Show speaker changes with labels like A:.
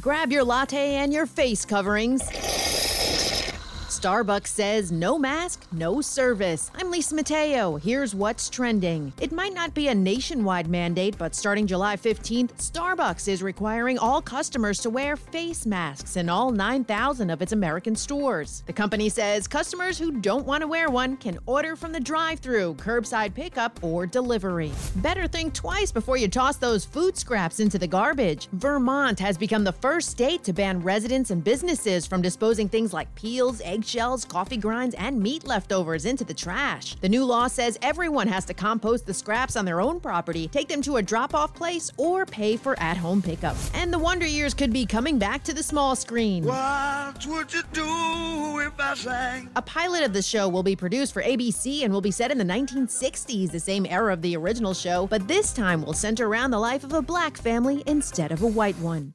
A: Grab your latte and your face coverings. Starbucks says no mask, no service. I'm Lisa Mateo. Here's what's trending. It might not be a nationwide mandate, but starting July 15th, Starbucks is requiring all customers to wear face masks in all 9,000 of its American stores. The company says customers who don't want to wear one can order from the drive through, curbside pickup, or delivery. Better think twice before you toss those food scraps into the garbage. Vermont has become the first state to ban residents and businesses from disposing things like peels, eggshells, shells, coffee grinds, and meat leftovers into the trash. The new law says everyone has to compost the scraps on their own property, take them to a drop off place, or pay for at home pickup. And the Wonder Years could be coming back to the small screen.
B: What would you do if I sang?
A: A pilot of the show will be produced for ABC and will be set in the 1960s, the same era of the original show, but this time will center around the life of a black family instead of a white one.